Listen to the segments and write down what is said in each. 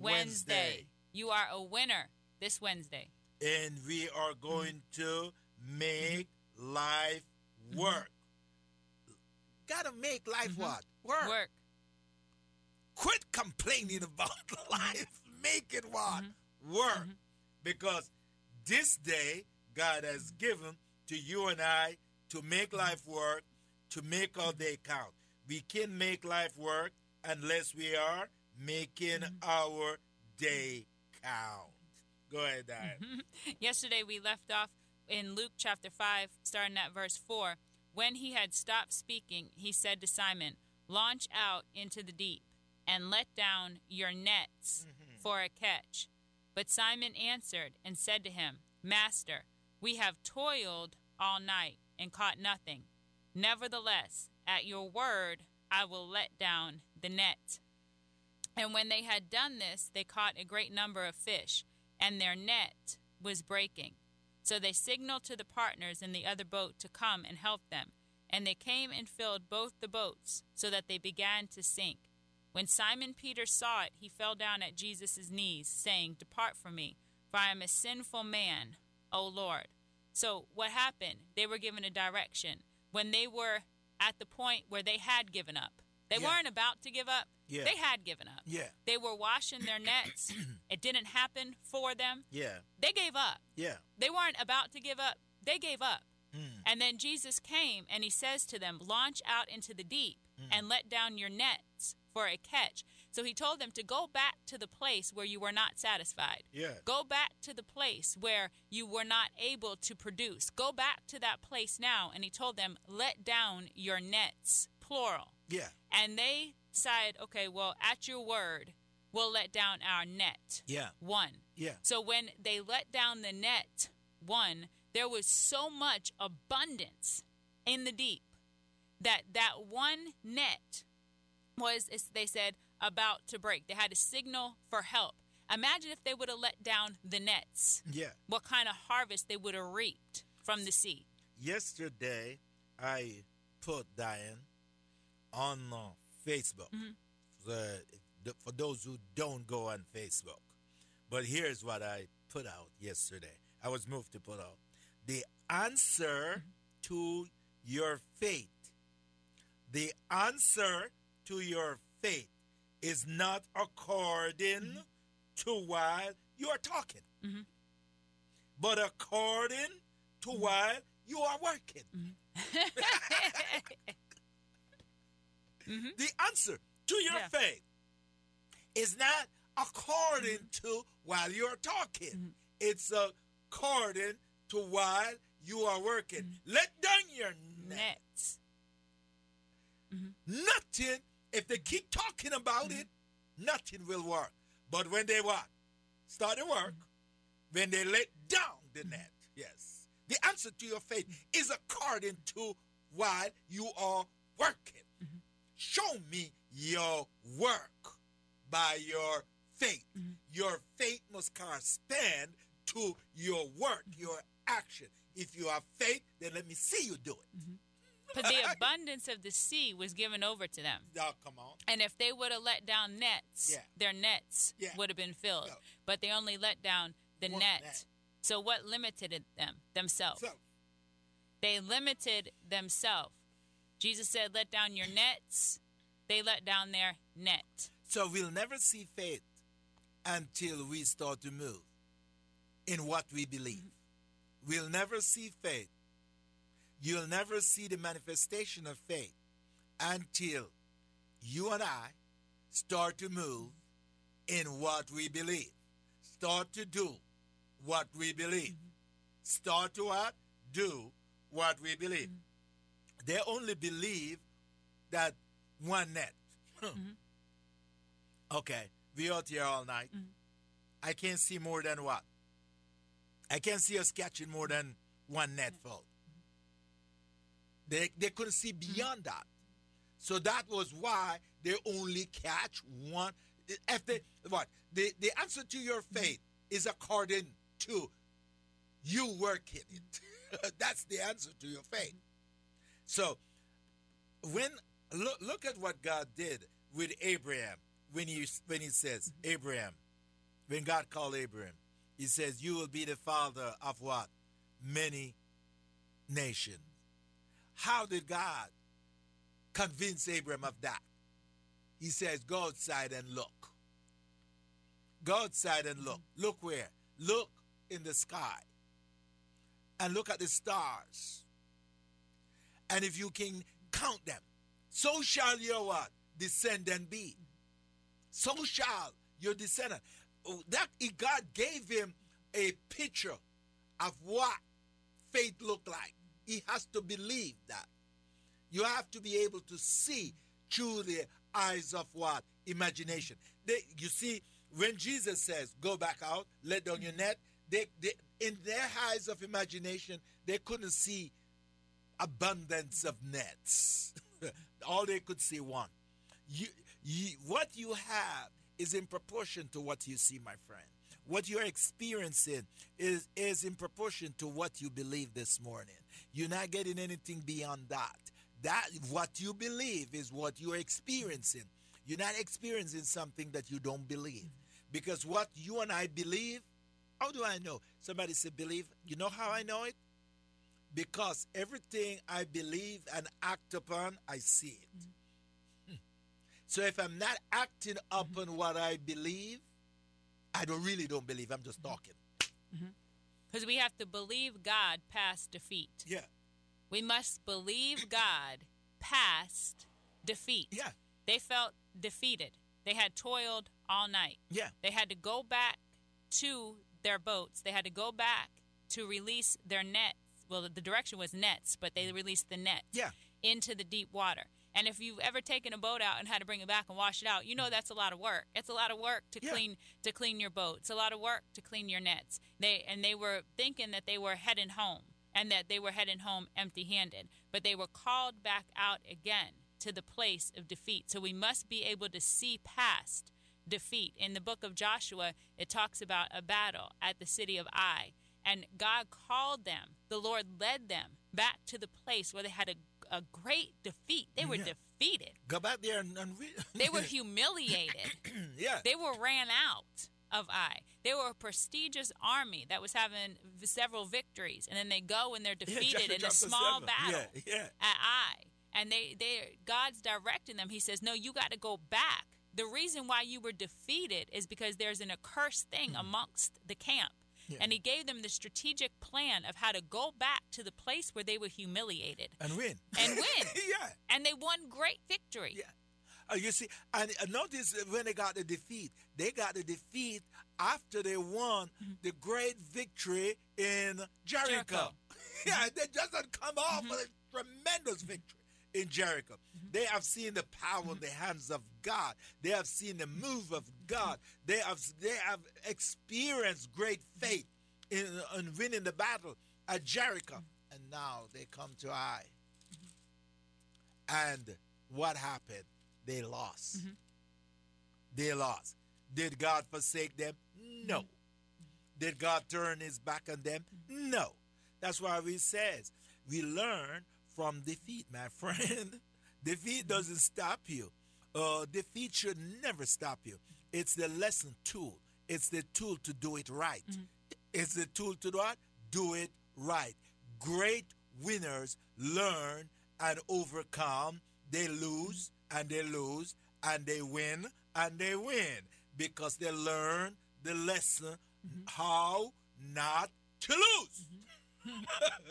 Wednesday. You are a winner this Wednesday. And we are going to make life Mm-hmm. work. Gotta make life what? Work. Work. Quit complaining about life. Make it what? Mm-hmm. Work. Because this day God has given to you and I to make life work, to make our day count. We can make life work unless we are making Mm-hmm. our day count. Go ahead, Diane. Yesterday we left off in Luke chapter 5, starting at verse 4. When he had stopped speaking, he said to Simon, Launch out into the deep and let down your nets for a catch. But Simon answered and said to him, Master, we have toiled all night and caught nothing. Nevertheless, at your word, I will let down the net. And when they had done this, they caught a great number of fish, and their net was breaking. So they signaled to the partners in the other boat to come and help them. And they came and filled both the boats, so that they began to sink. When Simon Peter saw it, he fell down at Jesus' knees, saying, Depart from me, for I am a sinful man, O Lord. So what happened? They were given a direction. When they were at the point where they had given up, they Yeah. weren't about to give up, Yeah. they had given up. Yeah. They were washing their nets. it didn't happen for them. Yeah. They gave up. Yeah. They weren't about to give up. They gave up. Mm. And then Jesus came and he says to them, Launch out into the deep and let down your nets for a catch. So he told them to go back to the place where you were not satisfied. Yeah. Go back to the place where you were not able to produce. Go back to that place now. And he told them, Let down your nets, plural. Yeah. And they said, okay, well, at your word, we'll let down our net. Yeah. One. Yeah. So when they let down the net, one, there was so much abundance in the deep that that one net was, as they said, about to break. They had a signal for help. Imagine if they would have let down the nets, Yeah. what kind of harvest they would have reaped from the sea. Yesterday, I put Diane on uh, Facebook. Mm-hmm. The, the, for those who don't go on Facebook, but here's what I put out yesterday. I was moved to put out the answer to your faith. The answer to your faith is not according to while you are talking, Mhm. but according to while you are working. Mhm. The answer to your Yeah. faith is not according to while you're talking. Mm-hmm. It's according to while you are working. Mm-hmm. Let down your net. Nets. Nothing, if they keep talking about Mm-hmm. it, nothing will work. But when they what? Start to work, Mm-hmm. when they let down the net, yes. The answer to your faith is according to while you are working. Mm-hmm. Show me your work by your faith. Mm-hmm. Your faith must correspond to your work, Mm-hmm. your action. If you have faith, then let me see you do it. But the abundance of the sea was given over to them. Now, come on. And if they would have let down nets, Yeah. their nets Yeah. would have been filled. Yeah. But they only let down the One net. net. So what limited them? Themselves. So, They limited themselves. Jesus said, "Let down your nets." They let down their net. So we'll never see faith until we start to move in what we believe. We'll never see faith. You'll never see the manifestation of faith until you and I start to move in what we believe. Start to do what we believe. Mm-hmm. Start to what? Do what we believe. They only believe that one net. Hmm. Mm-hmm. Okay. We out here all night. Mm-hmm. I can't see more than what? I can't see us catching more than one net full. They, they couldn't see mm-hmm. beyond that. So that was why they only catch one. If they, what? The, the answer to your faith is according to you working it. That's the answer to your faith. So when look, look at what God did with Abraham when he when he says mm-hmm. Abraham, when God called Abraham, he says, You will be the father of what? Many nations. How did God convince Abraham of that? He says, Go outside and look. Go outside and look. Mm-hmm. Look where? Look in the sky. And look at the stars. And if you can count them, so shall your what? Descendant be. So shall your descendant. Oh, that God gave him a picture of what faith looked like. He has to believe that. You have to be able to see through the eyes of what? Imagination. They, you see, when Jesus says, go back out, let down your net, they, they, in their eyes of imagination, they couldn't see abundance of nets. All they could see one. You, you, what you have is in proportion to what you see, my friend. What you're experiencing is, is in proportion to what you believe this morning. You're not getting anything beyond that. That what you believe is what you're experiencing. You're not experiencing something that you don't believe. Because what you and I believe, how do I know? Somebody said believe. You know how I know it? Because everything I believe and act upon, I see it. Hmm. So if I'm not acting upon mm-hmm. what I believe, I don't really don't believe. I'm just talking. Because mm-hmm. we have to believe God past defeat. Yeah. We must believe God past defeat. Yeah. They felt defeated. They had toiled all night. Yeah. They had to go back to their boats. They had to go back to release their nets. Well, the direction was nets, but they released the net yeah. into the deep water. And if you've ever taken a boat out and had to bring it back and wash it out, you know mm. that's a lot of work. It's a lot of work to yeah. clean to clean your boat. It's a lot of work to clean your nets. They and they were thinking that they were heading home and that they were heading home empty-handed, but they were called back out again to the place of defeat. So we must be able to see past defeat. In the book of Joshua, it talks about a battle at the city of Ai, and God called them. The Lord led them back to the place where they had a a great defeat. They were yeah. defeated. Go back there and, and re- they were humiliated. yeah, they were ran out of Ai. They were a prestigious army that was having several victories, and then they go and they're defeated yeah, in a small battle yeah, yeah. at Ai. And they, they, God's directing them. He says, "No, you got to go back. The reason why you were defeated is because there's an accursed thing mm-hmm. amongst the camp." Yeah. And he gave them the strategic plan of how to go back to the place where they were humiliated and win. And win. yeah. And they won great victory. Yeah. Uh, you see, and uh, notice when they got the defeat, they got the defeat after they won mm-hmm. the great victory in Jericho. Jericho. yeah, they just had come off mm-hmm. with a tremendous victory in Jericho. Mm-hmm. They have seen the power in the hands of God. They have seen the move of God. They have they have experienced great faith in, in winning the battle at Jericho. And now they come to Ai. And what happened? They lost. Mm-hmm. They lost. Did God forsake them? No. Did God turn his back on them? No. That's why we says we learn from defeat, my friend. defeat doesn't stop you. Uh, defeat should never stop you. It's the lesson tool. It's the tool to do it right. Mm-hmm. It's the tool to do what? Do it right. Great winners learn and overcome. They lose and they lose and they win and they win because they learn the lesson mm-hmm. how not to lose. Mm-hmm.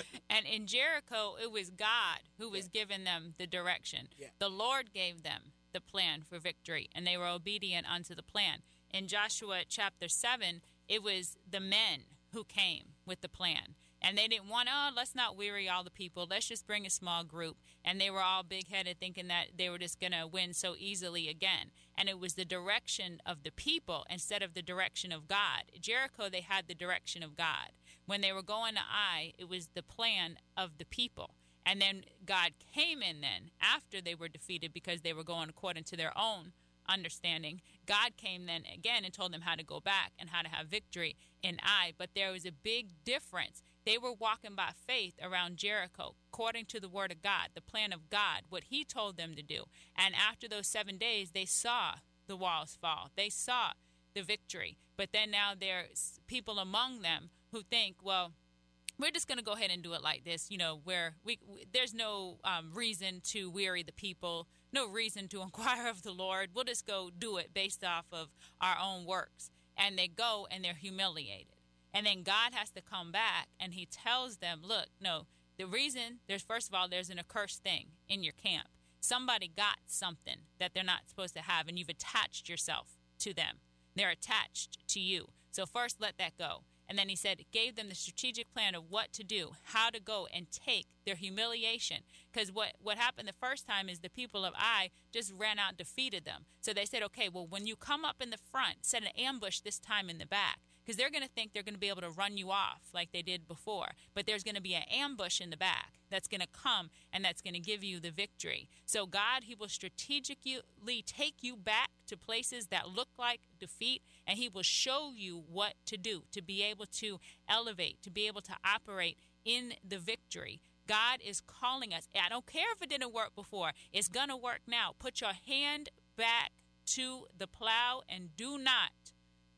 and in Jericho, it was God who was yeah. giving them the direction. Yeah. The Lord gave them the plan for victory, and they were obedient unto the plan. In Joshua chapter 7, it was the men who came with the plan. And they didn't want, oh, let's not weary all the people. Let's just bring a small group. And they were all big headed, thinking that they were just going to win so easily again. And it was the direction of the people instead of the direction of God. Jericho, they had the direction of God. When they were going to Ai, it was the plan of the people. And then God came in then after they were defeated because they were going according to their own understanding. God came then again and told them how to go back and how to have victory in Ai. But there was a big difference. They were walking by faith around Jericho, according to the word of God, the plan of God, what He told them to do. And after those seven days, they saw the walls fall. They saw the victory. But then now there's people among them who think, well, we're just going to go ahead and do it like this, you know, where we, we there's no um, reason to weary the people, no reason to inquire of the Lord. We'll just go do it based off of our own works. And they go and they're humiliated. And then God has to come back and he tells them, look, no, the reason there's, first of all, there's an accursed thing in your camp. Somebody got something that they're not supposed to have, and you've attached yourself to them. They're attached to you. So, first, let that go. And then he said, gave them the strategic plan of what to do, how to go and take their humiliation. Because what, what happened the first time is the people of Ai just ran out and defeated them. So they said, okay, well, when you come up in the front, set an ambush this time in the back because they're going to think they're going to be able to run you off like they did before. But there's going to be an ambush in the back that's going to come and that's going to give you the victory. So, God, He will strategically take you back to places that look like defeat and He will show you what to do to be able to elevate, to be able to operate in the victory. God is calling us. I don't care if it didn't work before, it's going to work now. Put your hand back to the plow and do not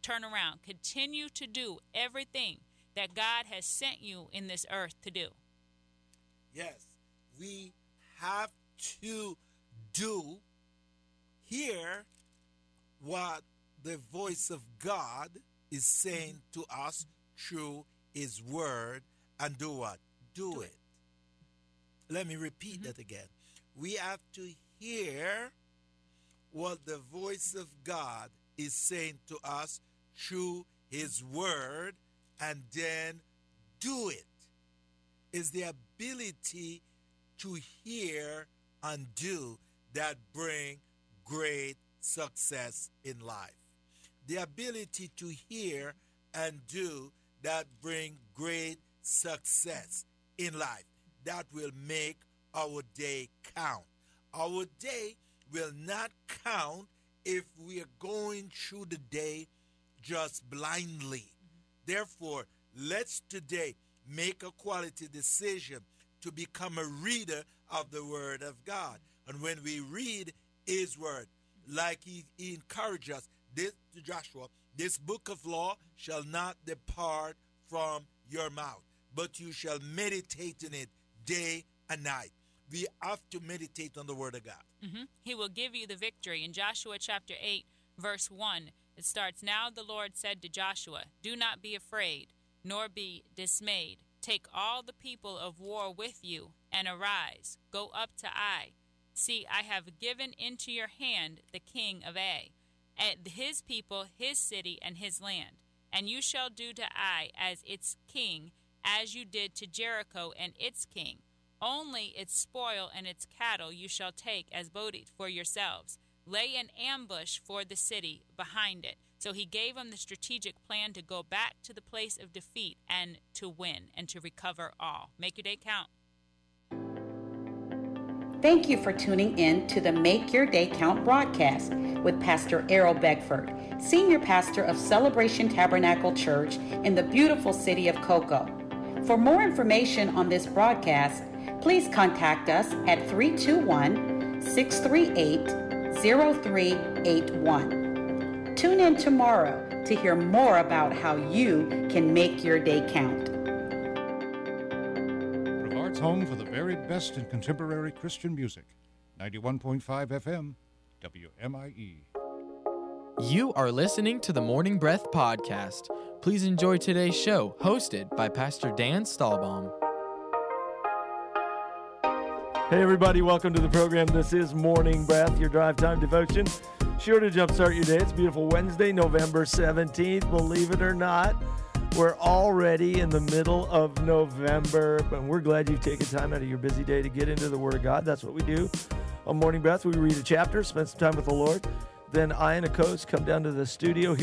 turn around. Continue to do everything that God has sent you in this earth to do. Yes, we have to do, hear what the voice of God is saying to us through His Word and do what? Do, do it. it. Let me repeat mm-hmm. that again. We have to hear what the voice of God is saying to us through his word and then do it. Is the ability to hear and do that bring great success in life. The ability to hear and do that bring great success in life. That will make our day count. Our day will not count if we are going through the day just blindly. Therefore, let's today make a quality decision to become a reader of the Word of God. And when we read His Word, like He, he encouraged us, this to Joshua, this book of law shall not depart from your mouth, but you shall meditate in it day and night. We have to meditate on the Word of God. Mm-hmm. He will give you the victory. In Joshua chapter 8, verse 1, it starts Now the Lord said to Joshua, Do not be afraid, nor be dismayed. Take all the people of war with you, and arise. Go up to Ai. See, I have given into your hand the king of Ai, and his people, his city, and his land. And you shall do to Ai as its king, as you did to Jericho and its king. Only its spoil and its cattle you shall take as booty for yourselves lay an ambush for the city behind it. So he gave them the strategic plan to go back to the place of defeat and to win and to recover all. Make your day count. Thank you for tuning in to the Make Your Day Count broadcast with Pastor Errol Beckford, Senior Pastor of Celebration Tabernacle Church in the beautiful city of Cocoa. For more information on this broadcast, please contact us at 321 638 0381. Tune in tomorrow to hear more about how you can make your day count. Brevard's home for the very best in contemporary Christian music. 91.5 FM, WMIE. You are listening to the Morning Breath Podcast. Please enjoy today's show, hosted by Pastor Dan Stahlbaum. Hey, everybody, welcome to the program. This is Morning Breath, your drive time devotion. Sure to jumpstart your day. It's beautiful Wednesday, November 17th, believe it or not. We're already in the middle of November, and we're glad you've taken time out of your busy day to get into the Word of God. That's what we do. On Morning Breath, we read a chapter, spend some time with the Lord. Then I and a coach come down to the studio here